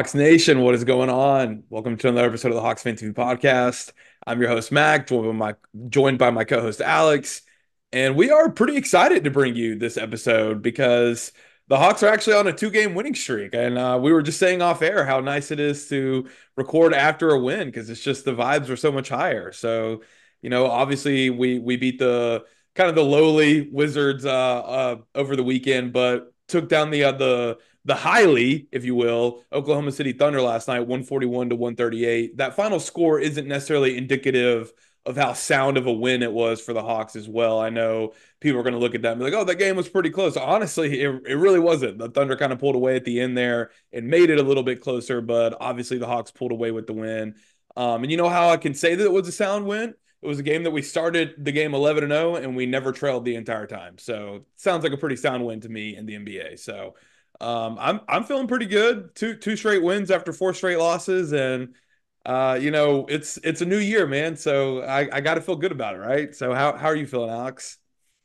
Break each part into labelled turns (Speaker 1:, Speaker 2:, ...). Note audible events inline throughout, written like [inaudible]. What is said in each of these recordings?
Speaker 1: Hawks Nation, what is going on? Welcome to another episode of the Hawks Fan TV podcast. I'm your host Mac, joined by my joined by my co-host Alex, and we are pretty excited to bring you this episode because the Hawks are actually on a two-game winning streak, and uh, we were just saying off air how nice it is to record after a win because it's just the vibes are so much higher. So, you know, obviously we we beat the kind of the lowly Wizards uh, uh, over the weekend, but took down the uh, the the highly, if you will, Oklahoma City Thunder last night, 141 to 138. That final score isn't necessarily indicative of how sound of a win it was for the Hawks as well. I know people are going to look at that and be like, oh, that game was pretty close. Honestly, it, it really wasn't. The Thunder kind of pulled away at the end there and made it a little bit closer, but obviously the Hawks pulled away with the win. Um, and you know how I can say that it was a sound win? It was a game that we started the game 11 and 0 and we never trailed the entire time. So, sounds like a pretty sound win to me in the NBA. So, um, I'm I'm feeling pretty good. Two two straight wins after four straight losses, and uh, you know it's it's a new year, man. So I, I got to feel good about it, right? So how how are you feeling, Alex?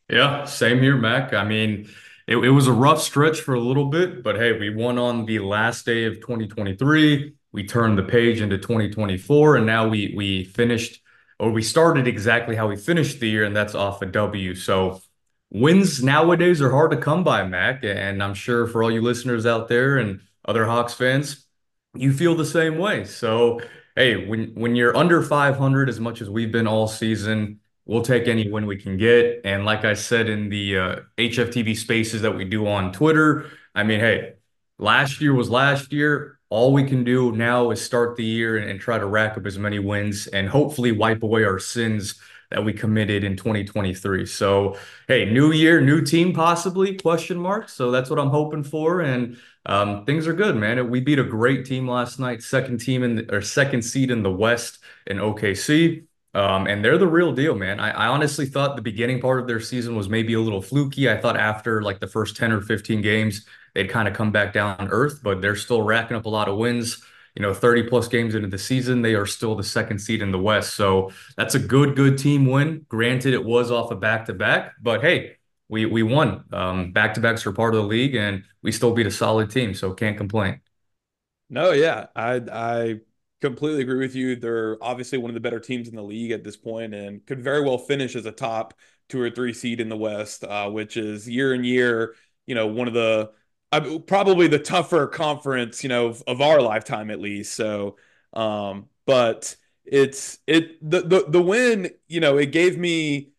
Speaker 2: Yeah, same here, Mac. I mean, it, it was a rough stretch for a little bit, but hey, we won on the last day of 2023. We turned the page into 2024, and now we we finished or we started exactly how we finished the year, and that's off a W. So wins nowadays are hard to come by, Mac. And I'm sure for all you listeners out there and other Hawks fans, you feel the same way. So, hey, when when you're under 500, as much as we've been all season, we'll take any win we can get. And like I said in the uh, HFTV spaces that we do on Twitter, I mean, hey, last year was last year. All we can do now is start the year and, and try to rack up as many wins and hopefully wipe away our sins that we committed in 2023. So, hey, new year, new team, possibly question mark. So that's what I'm hoping for, and um, things are good, man. We beat a great team last night, second team in the, or second seed in the West in OKC. Um, and they're the real deal, man. I, I, honestly thought the beginning part of their season was maybe a little fluky. I thought after like the first 10 or 15 games, they'd kind of come back down to earth, but they're still racking up a lot of wins you know 30 plus games into the season they are still the second seed in the west. So that's a good good team win. Granted it was off a back to back but hey we we won. Um, back to backs are part of the league and we still beat a solid team so can't complain.
Speaker 1: No yeah i i completely agree with you. They're obviously one of the better teams in the league at this point and could very well finish as a top two or three seed in the west uh, which is year and year you know one of the probably the tougher conference, you know, of, of, our lifetime at least. So, um, but it's it the the the win, you know, it gave me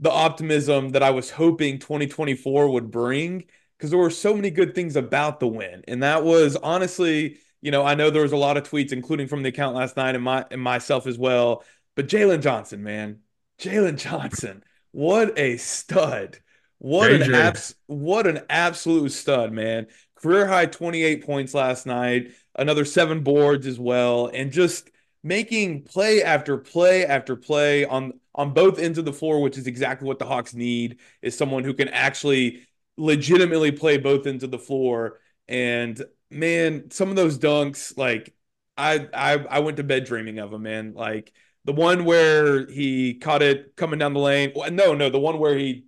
Speaker 1: the optimism that I was hoping 2024 would bring because there were so many good things about the win, and that was honestly, you know, I know there was a lot of tweets, including from the account last night and my and myself as well. But Jalen Johnson, man, Jalen Johnson, what a stud! What an abs- what an absolute stud, man. Career high 28 points last night, another seven boards as well, and just making play after play after play on on both ends of the floor, which is exactly what the Hawks need, is someone who can actually legitimately play both ends of the floor. And man, some of those dunks, like I I I went to bed dreaming of them, man. Like the one where he caught it coming down the lane. No, no, the one where he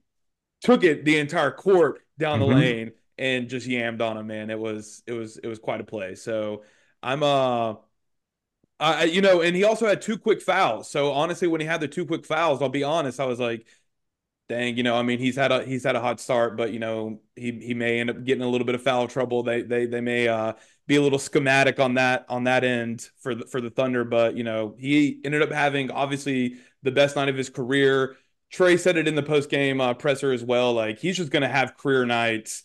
Speaker 1: took it the entire court down the mm-hmm. lane and just yammed on him, man. It was it was it was quite a play. So I'm uh I you know, and he also had two quick fouls. So honestly, when he had the two quick fouls, I'll be honest, I was like, dang, you know, I mean, he's had a he's had a hot start, but you know, he he may end up getting a little bit of foul trouble. They they they may uh be a little schematic on that on that end for the for the Thunder, but you know, he ended up having obviously the best night of his career Trae said it in the post game uh, presser as well. Like he's just going to have career nights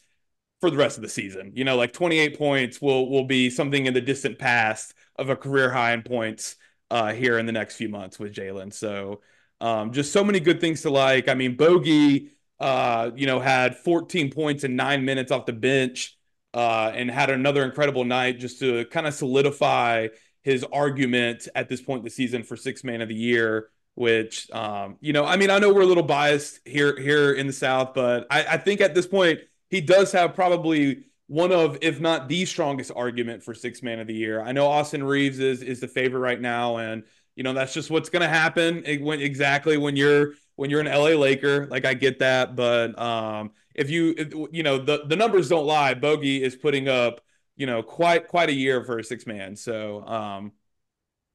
Speaker 1: for the rest of the season. You know, like 28 points will will be something in the distant past of a career high in points uh, here in the next few months with Jalen. So um, just so many good things to like. I mean, Bogi, uh, you know, had 14 points in nine minutes off the bench uh, and had another incredible night just to kind of solidify his argument at this point in the season for six man of the year which um, you know, I mean, I know we're a little biased here here in the South, but I, I think at this point he does have probably one of, if not the strongest argument for six man of the year. I know Austin Reaves is is the favorite right now, and you know that's just what's going to happen when exactly when you're when you're an LA Laker. Like I get that, but um, if you if, you know the the numbers don't lie, Bogi is putting up you know, quite quite a year for a six man. So, um,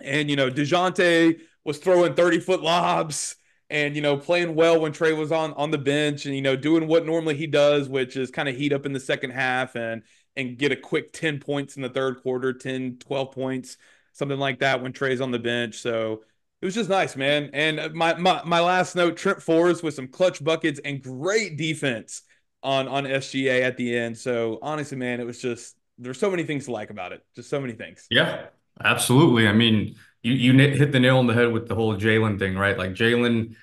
Speaker 1: and you know, Dejounte was throwing 30 foot lobs and you know playing well when Trae was on on the bench and you know doing what normally he does which is kind of heat up in the second half and and get a quick 10 points in the third quarter 10 12 points something like that when Trae's on the bench. So it was just nice man. And uh, my my, my last note Trent Forrest with some clutch buckets and great defense on on SGA at the end. So honestly man it was just there's so many things to like about it. Just so many things.
Speaker 2: Yeah absolutely. I mean you you hit the nail on the head with the whole Jalen thing, right? Like Jalen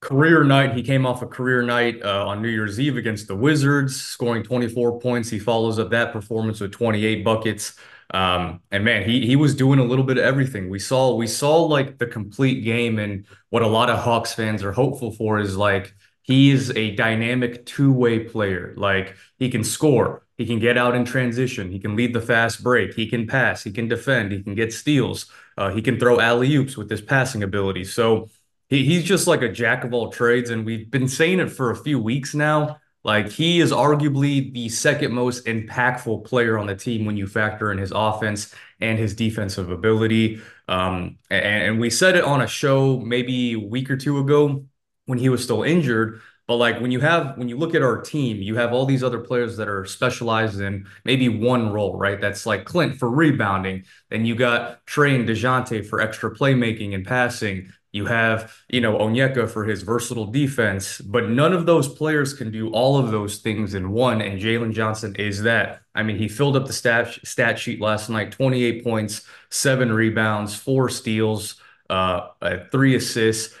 Speaker 2: career night. He came off a career night uh, on New Year's Eve against the Wizards, scoring 24 points. He follows up that performance with 28 buckets. Um, and man, he he was doing a little bit of everything. We saw we saw like the complete game, and what a lot of Hawks fans are hopeful for is like he is a dynamic two-way player. Like he can score, he can get out in transition, he can lead the fast break, he can pass, he can defend, he can get steals. Uh, he can throw alley oops with his passing ability. So he, he's just like a jack of all trades. And we've been saying it for a few weeks now. Like he is arguably the second most impactful player on the team when you factor in his offense and his defensive ability. Um, and, and we said it on a show maybe a week or two ago when he was still injured. But like when you have when you look at our team, you have all these other players that are specialized in maybe one role, right? That's like Clint for rebounding. Then you got Trae and Dejounte for extra playmaking and passing. You have, you know, Onyeka for his versatile defense, but none of those players can do all of those things in one. And Jalen Johnson is that. I mean, he filled up the stat stat sheet last night: 28 points, seven rebounds, four steals, uh, uh three assists.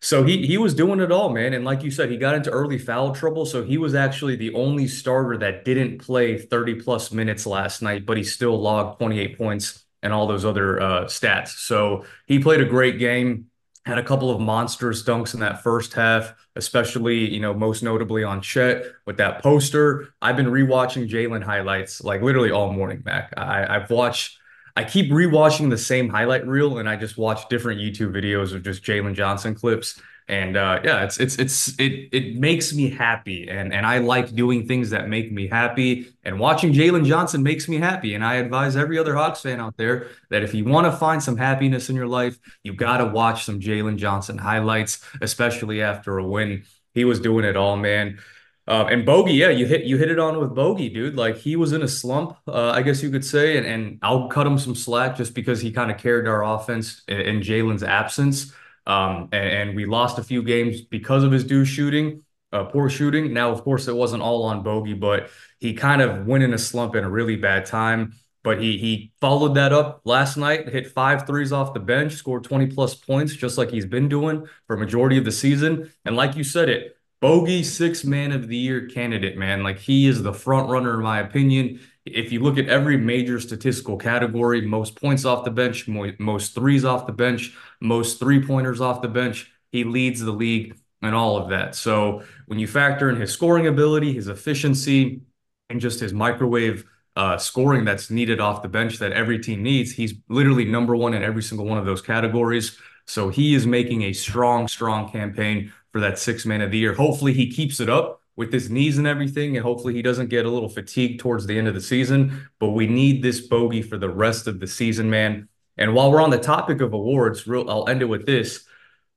Speaker 2: So he he was doing it all, man. And like you said, he got into early foul trouble. So he was actually the only starter that didn't play 30 plus minutes last night, but he still logged 28 points and all those other uh, stats. So he played a great game. Had a couple of monstrous dunks in that first half, especially, you know, most notably on Chet with that poster. I've been rewatching Jalen highlights like literally all morning, Mac. I, I've watched I keep rewatching the same highlight reel and I just watch different YouTube videos of just Jalen Johnson clips. And uh, yeah, it's it's it's it it makes me happy, and and I like doing things that make me happy. And watching Jalen Johnson makes me happy. And I advise every other Hawks fan out there that if you want to find some happiness in your life, you got to watch some Jalen Johnson highlights, especially after a win. He was doing it all, man. Uh, and Bogi, yeah, you hit you hit it on with Bogi, dude. Like he was in a slump, uh, I guess you could say, and, and I'll cut him some slack just because he kind of carried our offense in, in Jalen's absence. Um, and, and, we lost a few games because of his due shooting, uh, poor shooting. Now, of course, it wasn't all on Bogi, but he kind of went in a slump in a really bad time. But he he followed that up last night, hit five threes off the bench, scored 20 plus points, just like he's been doing for majority of the season. And like you said it, Bogi six man of the year candidate, man. Like he is the front runner in my opinion. If you look at every major statistical category, most points off the bench, most threes off the bench, most three pointers off the bench, he leads the league and all of that. So when you factor in his scoring ability, his efficiency, and just his microwave uh, scoring that's needed off the bench that every team needs, he's literally number one in every single one of those categories. So he is making a strong, strong campaign for that six man of the year. Hopefully he keeps it up with his knees and everything, and hopefully he doesn't get a little fatigued towards the end of the season. But we need this Bogi for the rest of the season, man. And while we're on the topic of awards, real, I'll end it with this.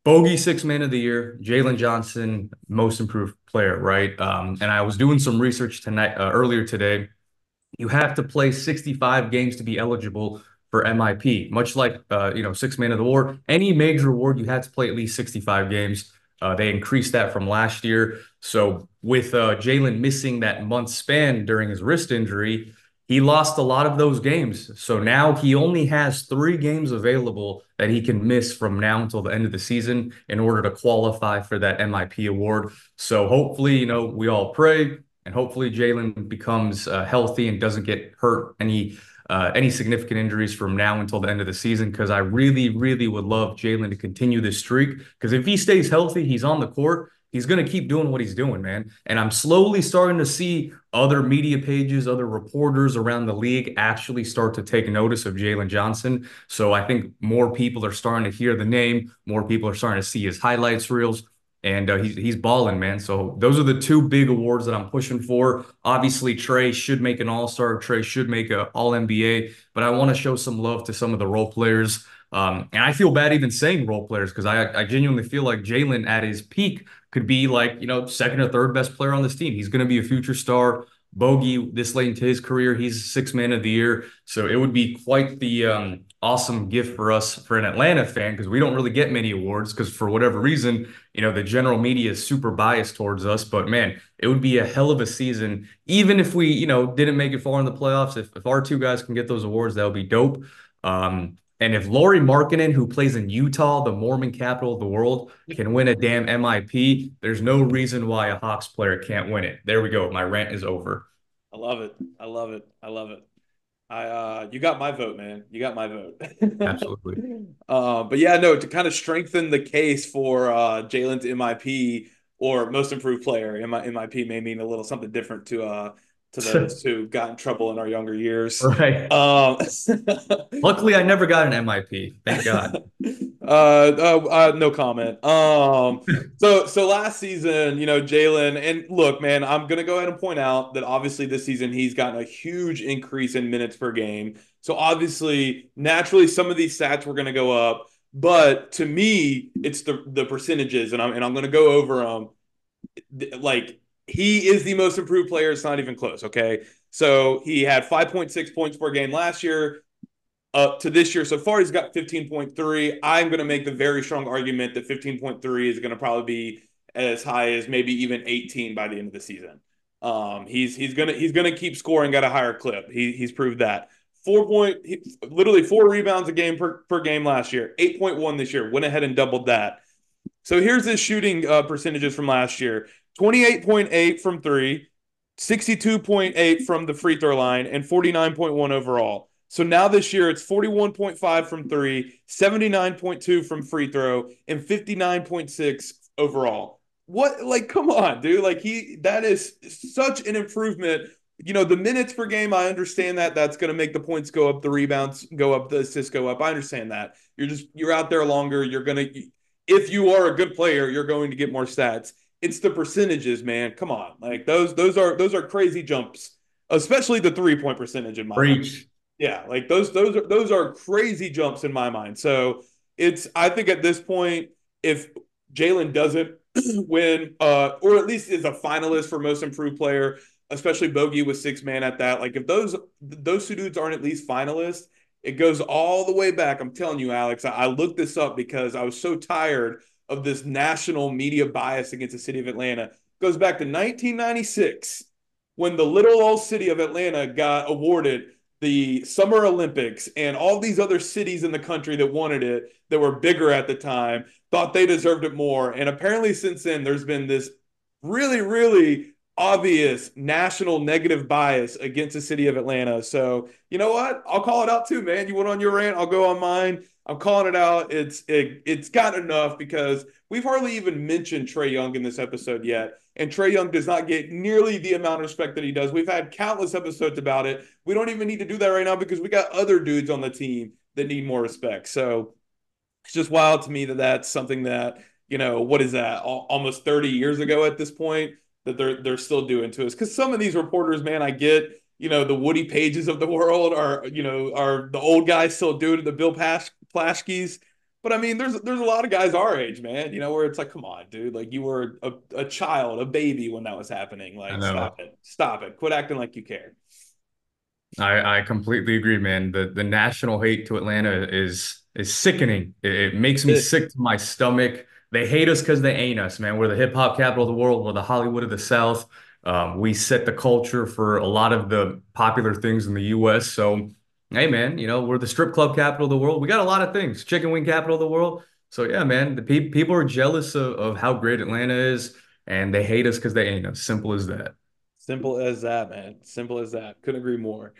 Speaker 2: Bogi six man of the year, Jalen Johnson, most improved player, right? Um, and I was doing some research tonight, uh, earlier today. You have to play 65 games to be eligible for MIP, much like uh, you know six man of the war. Any major award, you had to play at least 65 games. Uh, they increased that from last year. So with uh, Jalen missing that month span during his wrist injury, he lost a lot of those games. So now he only has three games available that he can miss from now until the end of the season in order to qualify for that MIP award. So hopefully, you know, we all pray and hopefully Jalen becomes uh, healthy and doesn't get hurt any uh, any significant injuries from now until the end of the season because I really, really would love Jalen to continue this streak. Because if he stays healthy, he's on the court, he's going to keep doing what he's doing, man. And I'm slowly starting to see other media pages, other reporters around the league actually start to take notice of Jalen Johnson. So I think more people are starting to hear the name, more people are starting to see his highlights reels. And uh, he's he's balling, man. So those are the two big awards that I'm pushing for. Obviously, Trae should make an All Star. Trae should make a All NBA. But I want to show some love to some of the role players. Um, and I feel bad even saying role players because I I genuinely feel like Jalen at his peak could be like you know second or third best player on this team. He's going to be a future star. Bogi this late into his career, he's six man of the year. So it would be quite the um, awesome gift for us for an Atlanta fan because we don't really get many awards because for whatever reason, you know, the general media is super biased towards us. But man, it would be a hell of a season, even if we, you know, didn't make it far in the playoffs. If, if our two guys can get those awards, that would be dope. Um, and if Lauri Markkanen, who plays in Utah, the Mormon capital of the world, can win a damn MIP, there's no reason why a Hawks player can't win it. There we go. My rant is over.
Speaker 1: I love it. I love it. I love it. I uh you got my vote, man. You got my vote. [laughs]
Speaker 2: Absolutely.
Speaker 1: uh, but yeah, no, to kind of strengthen the case for uh Jalen's MIP or most improved player, MIP may mean a little something different to uh to [laughs] those who got in trouble in our younger years.
Speaker 2: Right. [laughs] Um, [laughs] Luckily, I never got an MIP. Thank God.
Speaker 1: Uh, uh, uh, no comment. Um, so so last season, you know, Jalen, and look, man, I'm gonna go ahead and point out that obviously this season he's gotten a huge increase in minutes per game. So obviously, naturally, some of these stats were gonna go up. But to me, it's the the percentages, and I'm and I'm gonna go over them. Like he is the most improved player. It's not even close. Okay. So he had 5.6 points per game last year. Up to this year so far, he's got 15.3. I'm going to make the very strong argument that 15.3 is going to probably be as high as maybe even 18 by the end of the season. Um, he's he's gonna he's gonna keep scoring at a higher clip. He he's proved that. Four point, literally four rebounds a game per, per game last year. 8.1 this year. Went ahead and doubled that. So here's his shooting uh, percentages from last year. 28.8 from three, 62.8 from the free throw line, and 49.1 overall. So now this year it's 41.5 from three, 79.2 from free throw, and 59.6 overall. What, like, come on, dude. Like, he, that is such an improvement. You know, the minutes per game, I understand that. That's going to make the points go up, the rebounds go up, the assists go up. I understand that. You're just, you're out there longer. You're going to, if you are a good player, you're going to get more stats it's the percentages, man. Come on, like those those are those are crazy jumps, especially the three point percentage in my
Speaker 2: Breach.
Speaker 1: Mind. Yeah, like those those are those are crazy jumps in my mind. So it's I think at this point, if Jalen doesn't [clears throat] win, uh, or at least is a finalist for most improved player, especially Bogi with six man at that. Like if those those two dudes aren't at least finalists, it goes all the way back. I'm telling you, Alex. I, I looked this up because I was so tired of this national media bias against the city of Atlanta goes back to 1996 when the little old city of Atlanta got awarded the Summer Olympics and all these other cities in the country that wanted it that were bigger at the time thought they deserved it more. And apparently, since then, there's been this really, really obvious national negative bias against the city of Atlanta. So, you know what? I'll call it out too, man. You went on your rant, I'll go on mine. I'm calling it out. It's it, it's got enough because we've hardly even mentioned Trae Young in this episode yet, and Trae Young does not get nearly the amount of respect that he does. We've had countless episodes about it. We don't even need to do that right now because we got other dudes on the team that need more respect. So it's just wild to me that that's something that you know what is that almost 30 years ago at this point that they're they're still doing to us because some of these reporters, man, I get you know the Woody Paiges of the world are you know are the old guys still doing the Bill Pash Plaschkes. But I mean, there's there's a lot of guys our age, man. You know, where it's like, come on, dude. Like you were a, a child, a baby when that was happening. Like, stop it, stop it, quit acting like you care.
Speaker 2: I I completely agree, man. The the national hate to Atlanta is is sickening. It, it makes me sick to my stomach. They hate us because they ain't us, man. We're the hip hop capital of the world. We're the Hollywood of the South. Um, we set the culture for a lot of the popular things in the U.S. So hey man, you know, we're the strip club capital of the world. We got a lot of things, chicken wing capital of the world. So yeah, man, the pe- people are jealous of, of how great Atlanta is, and they hate us because they ain't us. Simple as that.
Speaker 1: Simple as that, man. Simple as that. Couldn't agree more.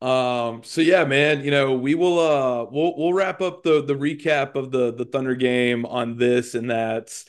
Speaker 1: Um, so yeah, man, you know, we will uh we'll we'll wrap up the the recap of the the Thunder game on this and that's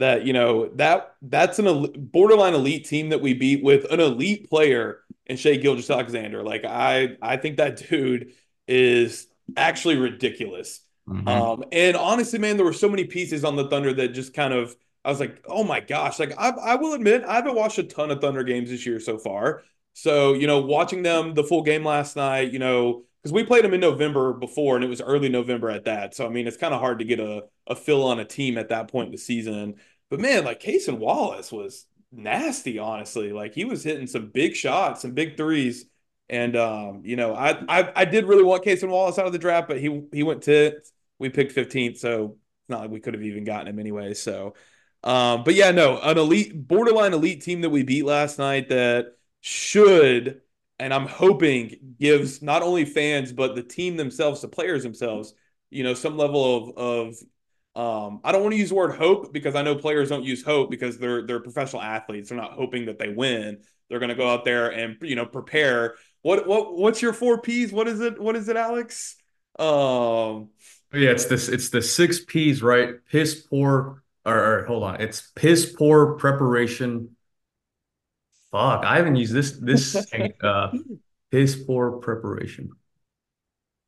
Speaker 1: that you know that that's an borderline elite team that we beat with an elite player and Shai Gilgeous-Alexander. Like I I think that dude is actually ridiculous. Mm-hmm. Um, and honestly, man, there were so many pieces on the Thunder that just kind of I was like, oh my gosh, like I, I will admit I haven't watched a ton of Thunder games this year so far. So, you know, watching them the full game last night, you know, because we played them in November before and it was early November at that. So, I mean, it's kind of hard to get a, a fill on a team at that point in the season. But man, like Cason Wallace was nasty, honestly. Like he was hitting some big shots, some big threes. And um, you know, I, I I did really want Cason Wallace out of the draft, but he he went to we picked 15th, so it's not like we could have even gotten him anyway. So um, but yeah, no, an elite borderline elite team that we beat last night that should and I'm hoping gives not only fans but the team themselves, the players themselves, you know, some level of of um, I don't want to use the word hope because I know players don't use hope because they're they're professional athletes. They're not hoping that they win. They're going to go out there and you know prepare. What what what's your four P's? What is it? What is it, Alex? Um,
Speaker 2: yeah, it's this. It's the six P's, right? Piss poor. Or, or hold on, it's piss poor preparation. Fuck, I haven't used this this [laughs] uh piss poor preparation.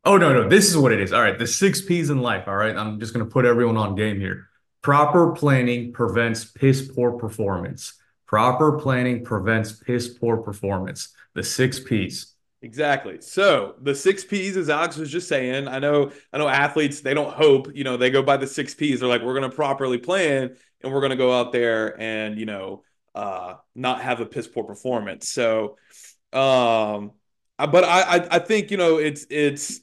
Speaker 2: Oh no, no, this is what it is. All right, the six P's in life. All right, I'm just gonna put everyone on game here. Proper planning prevents piss poor performance. Proper planning prevents piss poor performance. The six P's.
Speaker 1: Exactly. So the six P's, as Alex was just saying, I know, I know athletes, they don't hope, you know, they go by the six P's. They're like, we're gonna properly plan and we're gonna go out there and, you know, uh not have a piss poor performance. So um but I I, I think, you know, it's it's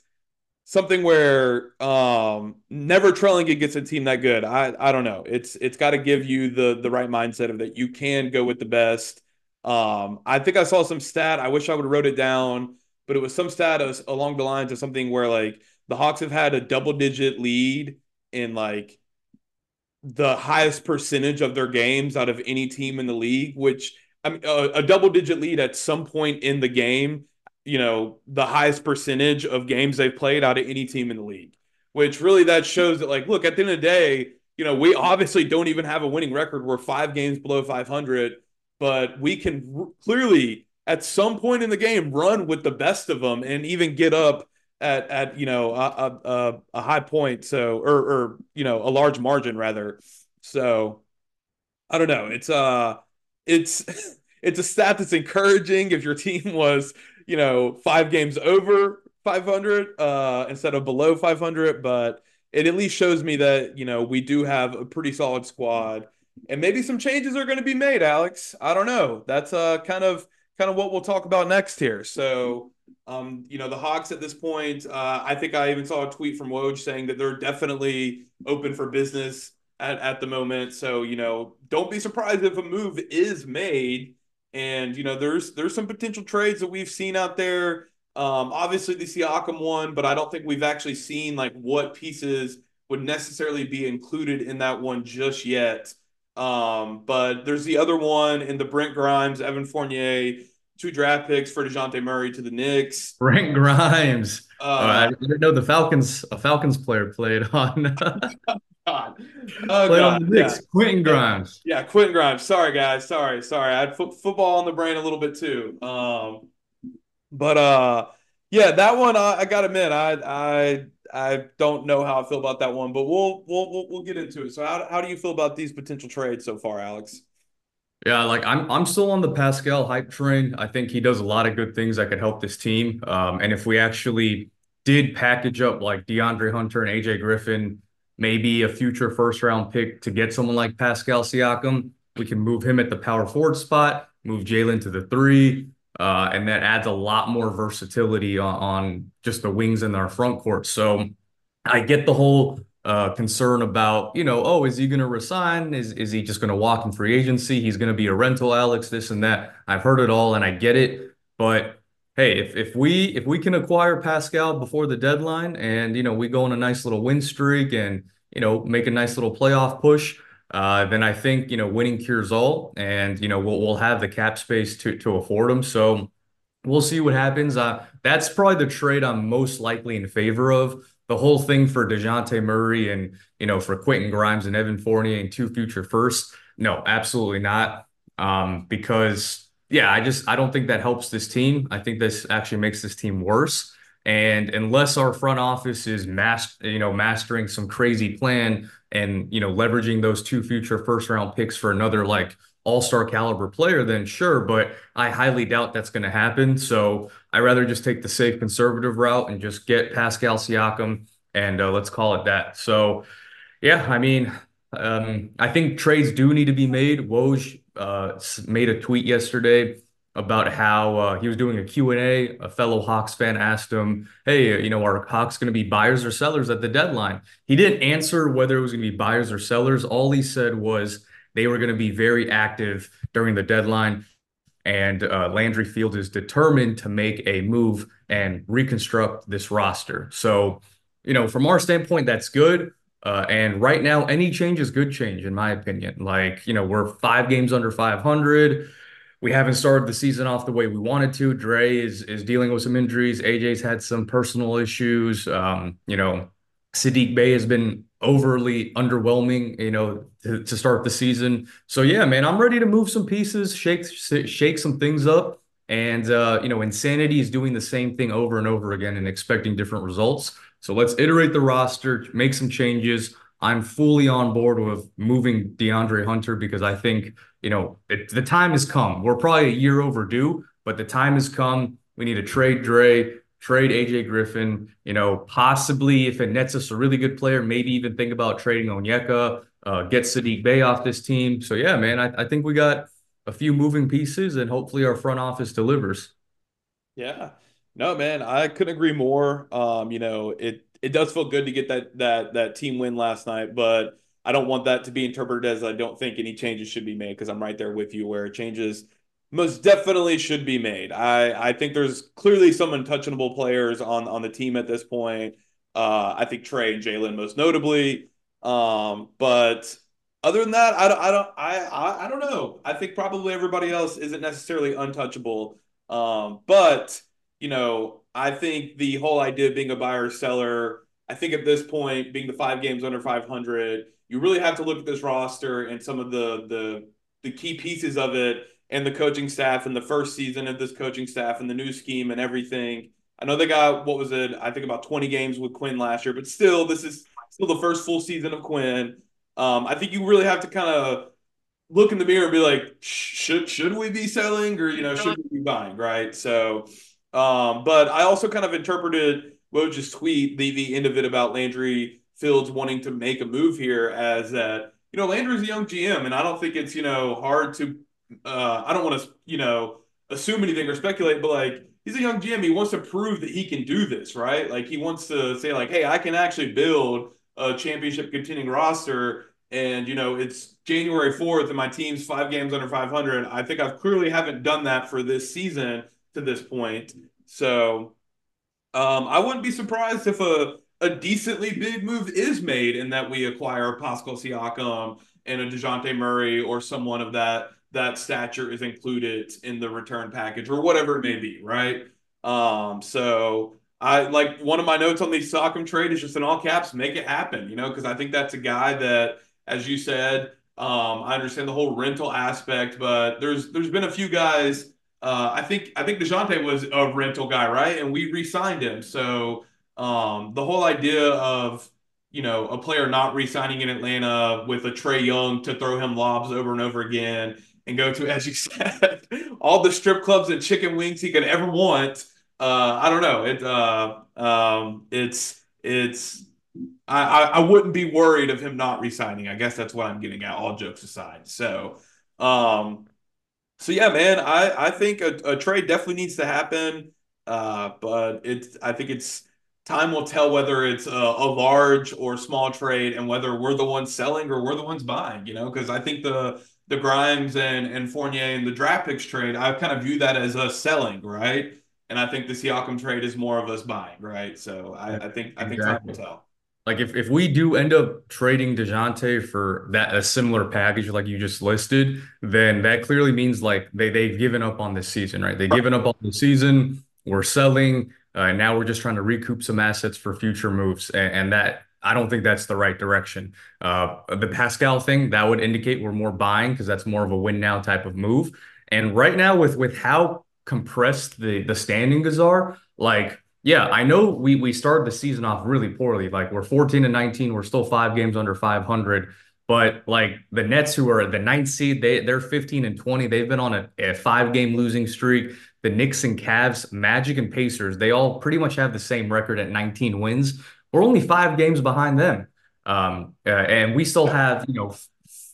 Speaker 1: something where um, never trailing against a team that good. I I don't know. It's it's got to give you the the right mindset of that you can go with the best. Um, I think I saw some stat. I wish I would have wrote it down, but it was some stat along the lines of something where like the Hawks have had a double digit lead in like the highest percentage of their games out of any team in the league, which I mean, a, a double digit lead at some point in the game you know, the highest percentage of games they've played out of any team in the league, which really that shows that, like, look, at the end of the day, you know, we obviously don't even have a winning record. We're five games below 500, but we can r- clearly, at some point in the game, run with the best of them and even get up at, at you know, a, a, a high point. So, or, or, you know, a large margin rather. So, I don't know. It's, uh, it's, [laughs] it's a stat that's encouraging if your team [laughs] was you know, five games over 500 uh, instead of below 500. But it at least shows me that, you know, we do have a pretty solid squad. And maybe some changes are going to be made, Alex. I don't know. That's uh, kind of kind of what we'll talk about next here. So, um, you know, the Hawks at this point, uh, I think I even saw a tweet from Woj saying that they're definitely open for business at, at the moment. So, you know, don't be surprised if a move is made and you know, there's there's some potential trades that we've seen out there. Um, obviously the Siakam one, but I don't think we've actually seen like what pieces would necessarily be included in that one just yet. Um, but there's the other one in the Brent Grimes, Evan Fournier, two draft picks for Dejounte Murray to the Knicks.
Speaker 2: Brent Grimes. Uh, uh, I didn't know the Falcons, a Falcons player played on [laughs]
Speaker 1: God. [laughs] Oh,
Speaker 2: Played God. on the Knicks. Yeah. Quentin Grimes.
Speaker 1: Yeah, Quentin Grimes. Sorry, guys. Sorry, sorry. I had fo- football on the brain a little bit too. Um, but uh, yeah, that one I, I gotta admit, I I I don't know how I feel about that one, but we'll we'll we'll, we'll get into it. So how how do you feel about these potential trades so far, Alex?
Speaker 2: Yeah, like I'm I'm still on the Pascal hype train. I think he does a lot of good things that could help this team. Um, and if we actually did package up like DeAndre Hunter and AJ Griffin maybe a future first round pick to get someone like Pascal Siakam. We can move him at the power forward spot, move Jalen to the three, uh, and that adds a lot more versatility on, on, just the wings in our front court. So I get the whole uh, concern about, you know, oh, is he going to resign? Is is he just going to walk in free agency? He's going to be a rental, Alex, this and that. I've heard it all, and I get it, but hey, if if we if we can acquire Pascal before the deadline and you know we go on a nice little win streak and you know make a nice little playoff push, uh, then I think you know winning cures all, and you know we'll we'll have the cap space to to afford them. So we'll see what happens. Uh, that's probably the trade I'm most likely in favor of. The whole thing for Dejounte Murray and you know for Quentin Grimes and Evan Fournier and two future firsts, no, absolutely not. Um, because yeah, I just I don't think that helps this team. I think this actually makes this team worse. And unless our front office is master, you know, mastering some crazy plan and you know leveraging those two future first round picks for another like all-star caliber player, then sure, but I highly doubt that's going to happen. So I rather just take the safe conservative route and just get Pascal Siakam and uh, let's call it that. So yeah, I mean, um, I think trades do need to be made. Woj made a tweet yesterday about how uh, he was doing a Q&A. A fellow Hawks fan asked him, hey, you know, are Hawks going to be buyers or sellers at the deadline? He didn't answer whether it was going to be buyers or sellers. All he said was they were going to be very active during the deadline. And uh, Landry Fields is determined to make a move and reconstruct this roster. So, you know, from our standpoint, that's good. Uh, and right now, any change is good change, in my opinion. Like, you know, we're five games under 500. We haven't started the season off the way we wanted to. Dre is is dealing with some injuries. AJ's had some personal issues. Um, you know, Saddiq Bey has been overly underwhelming, you know, to, to start the season. So yeah, man, I'm ready to move some pieces, shake shake some things up. And uh, you know, insanity is doing the same thing over and over again and expecting different results. So let's iterate the roster, make some changes. I'm fully on board with moving DeAndre Hunter because I think, you know, it, the time has come. We're probably a year overdue, but the time has come. We need to trade Dre, trade AJ Griffin, you know, possibly if it nets us a really good player, maybe even think about trading Onyeka, uh, get Saddiq Bey off this team. So yeah, man, I, I think we got a few moving pieces and hopefully our front office delivers.
Speaker 1: Yeah. No, man, I couldn't agree more. Um, you know, it it does feel good to get that that that team win last night, but I don't want that to be interpreted as I don't think any changes should be made because I'm right there with you where changes most definitely should be made. I I think there's clearly some untouchable players on on the team at this point. Uh, I think Trae and Jalen most notably. Um, but other than that, I don't I don't I, I I don't know. I think probably everybody else isn't necessarily untouchable. Um, but you know, I think the whole idea of being a buyer seller, I think at this point, being the five games under 500, you really have to look at this roster and some of the the the key pieces of it and the coaching staff and the first season of this coaching staff and the new scheme and everything. I know they got what was it? I think about 20 games with Quin last year, but still, this is still the first full season of Quin. Um, I think you really have to kind of look in the mirror and be like, should should we be selling or you know should we be buying, right? So um, but I also kind of interpreted Woj's tweet, the the end of it about Landry Fields wanting to make a move here as that, you know, Landry's a young GM, and I don't think it's, you know, hard to uh, I don't want to, you know, assume anything or speculate, but like he's a young GM. He wants to prove that he can do this, right? Like he wants to say, like, hey, I can actually build a championship contending roster. And you know, it's January 4th, and my team's five games under 500. I think I've clearly haven't done that for this season to this point. So um, I wouldn't be surprised if a a decently big move is made in that we acquire Pascal Siakam and a Dejounte Murray or someone of that that stature is included in the return package or whatever it may be, right? Um, so I like one of my notes on the Siakam trade is just in all caps, make it happen, you know, because I think that's a guy that, as you said, um, I understand the whole rental aspect, but there's there's been a few guys uh, I think I think Dejounte was a rental guy, right? And we re-signed him. So um, the whole idea of you know a player not re-signing in Atlanta with a Trae Young to throw him lobs over and over again and go to, [laughs] as you said, all the strip clubs and chicken wings he could ever want. Uh, I don't know. It uh, um, it's it's I, I wouldn't be worried of him not resigning. I guess that's what I'm getting at. All jokes aside, so um, so yeah, man, I I think a, a trade definitely needs to happen. Uh, but it's I think it's time will tell whether it's a, a, large or small trade and whether we're the ones selling or we're the ones buying. You know, because I think the the Grimes and and Fournier and the draft picks trade, I kind of view that as us selling, right? And I think the Siakam trade is more of us buying, right? So I, I think I think time will tell.
Speaker 2: Like if, if we do end up trading Dejounte for that a similar package like you just listed, then that clearly means like they they've given up on this season, right? They've given up on the season. We're selling. Uh, and now we're just trying to recoup some assets for future moves. And, and that I don't think that's the right direction. Uh, the Pascal thing that would indicate we're more buying because that's more of a win now type of move. And right now with with how compressed the the standings are, like Yeah, I know we we started the season off really poorly. Like we're 14 and 19, we're still five games under 500. But like the Nets, who are the ninth seed, they they're 15 and 20. They've been on a, a five game losing streak. The Knicks and Cavs, Magic and Pacers, they all pretty much have the same record at 19 wins. We're only five games behind them. Um, uh, and we still have, you know,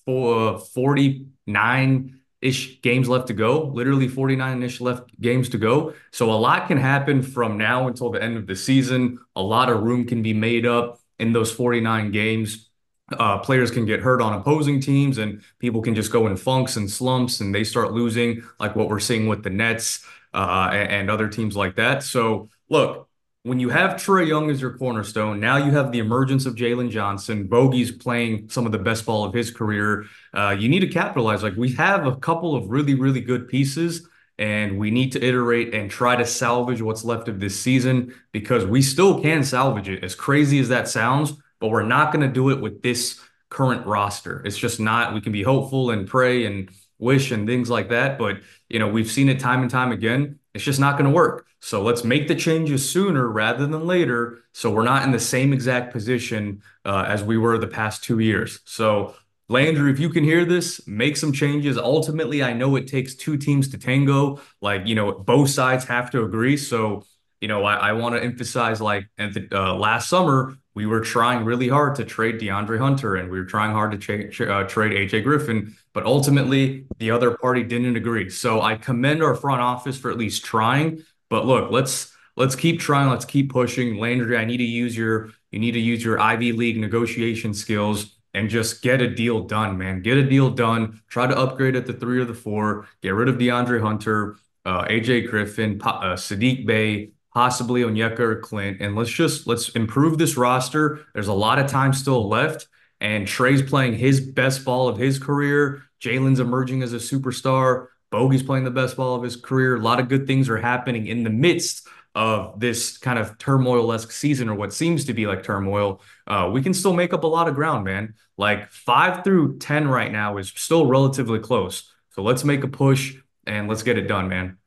Speaker 2: four, 49 ish games left to go, literally 49 ish left games to go. So a lot can happen from now until the end of the season. A lot of room can be made up in those 49 games. Uh, players can get hurt on opposing teams and people can just go in funks and slumps and they start losing, like what we're seeing with the Nets uh, and, and other teams like that. So, look, when you have Trae Young as your cornerstone, now you have the emergence of Jalen Johnson. Bogi's playing some of the best ball of his career. Uh, you need to capitalize. Like we have a couple of really, really good pieces, and we need to iterate and try to salvage what's left of this season because we still can salvage it. As crazy as that sounds, but we're not going to do it with this current roster. It's just not. We can be hopeful and pray and wish and things like that, but you know we've seen it time and time again. It's just not going to work. So let's make the changes sooner rather than later. So we're not in the same exact position uh, as we were the past two years. So, Landry, if you can hear this, make some changes. Ultimately, I know it takes two teams to tango. Like, you know, both sides have to agree. So, you know, I, I want to emphasize like at the uh, last summer, we were trying really hard to trade DeAndre Hunter and we were trying hard to tra- uh, trade AJ Griffin, but ultimately the other party didn't agree. So I commend our front office for at least trying. But look, let's let's keep trying. Let's keep pushing. Landry, I need to use your you need to use your Ivy League negotiation skills and just get a deal done, man. Get a deal done. Try to upgrade at the three or the four. Get rid of DeAndre Hunter, uh, AJ Griffin, uh, Saddiq Bey, possibly Onyeka or Clint, and let's just let's improve this roster. There's a lot of time still left, and Trae's playing his best ball of his career. Jalen's emerging as a superstar. Bogi's playing the best ball of his career. A lot of good things are happening in the midst of this kind of turmoil-esque season or what seems to be like turmoil. Uh, we can still make up a lot of ground, man. Like five through 10 right now is still relatively close. So let's make a push and let's get it done, man.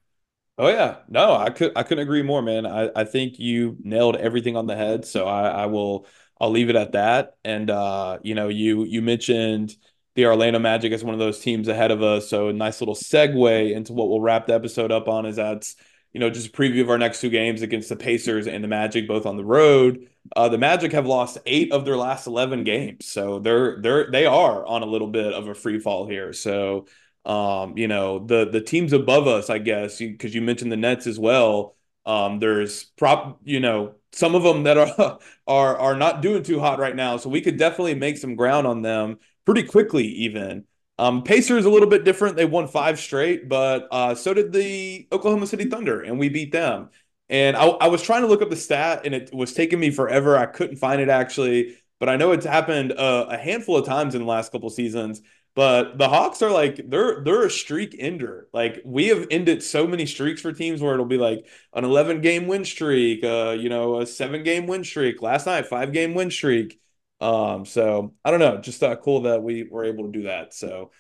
Speaker 1: Oh yeah, no, I could I couldn't agree more, man. I, I think you nailed everything on the head. So I, I will I'll leave it at that. And uh, you know, you you mentioned the Orlando Magic is one of those teams ahead of us. So a nice little segue into what we'll wrap the episode up on is that's, you know, just a preview of our next two games against the Pacers and the Magic, both on the road. Uh, the Magic have lost eight of their last 11 games. So they're, they're, they are on a little bit of a free fall here. So, um, you know, the, the teams above us, I guess, because you, you mentioned the Nets as well. Um, there's prop, you know, some of them that are [laughs] are are not doing too hot right now, so we could definitely make some ground on them pretty quickly, even. Um, Pacers a little bit different. They won five straight, but uh, so did the Oklahoma City Thunder, and we beat them. And I, I, was trying to look up the stat, and it was taking me forever. I couldn't find it actually, but I know it's happened uh, a handful of times in the last couple seasons. But the Hawks are like they're they're a streak ender. Like we have ended so many streaks for teams where it'll be like an 11 game win streak, uh, you know, a seven game win streak. Last night, five game win streak. Um, so I don't know, just uh, cool that we were able to do that. So,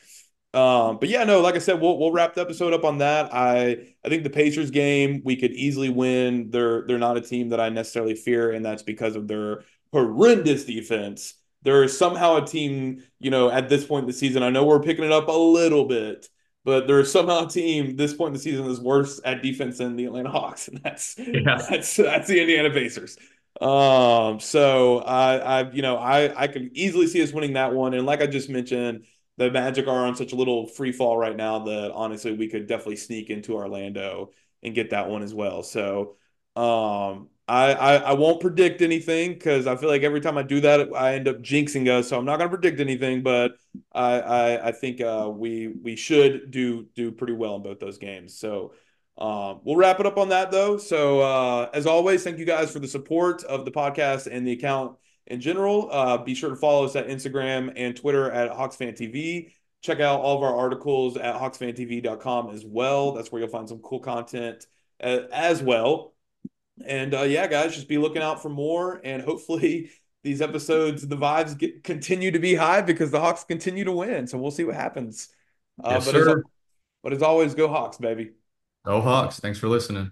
Speaker 1: um, but yeah, no, like I said, we'll we'll wrap the episode up on that. I I think the Pacers game we could easily win. They're they're not a team that I necessarily fear, and that's because of their horrendous defense. They're somehow a team, you know, at this point in the season. I know we're picking it up a little bit, but they're somehow a team this point in the season is worse at defense than the Atlanta Hawks, and that's yeah. that's that's the Indiana Pacers. Um, so I, I, you know, I, I can easily see us winning that one. And like I just mentioned, the Magic are on such a little free fall right now that honestly we could definitely sneak into Orlando and get that one as well. So, um, I, I, I won't predict anything because I feel like every time I do that, I end up jinxing us. So I'm not going to predict anything, but I, I, I think uh, we we should do do pretty well in both those games. So um, we'll wrap it up on that though. So uh, as always, thank you guys for the support of the podcast and the account in general. Uh, be sure to follow us at Instagram and Twitter at HawksFanTV. Check out all of our articles at HawksFanTV.com as well. That's where you'll find some cool content uh, as well. And uh, yeah, guys, just be looking out for more. And hopefully, [laughs] these episodes, the vibes get, continue to be high because the Hawks continue to win. So we'll see what happens. Uh, yes, but, sir. As, but as always, go Hawks, baby.
Speaker 2: Go Hawks. Thanks for listening.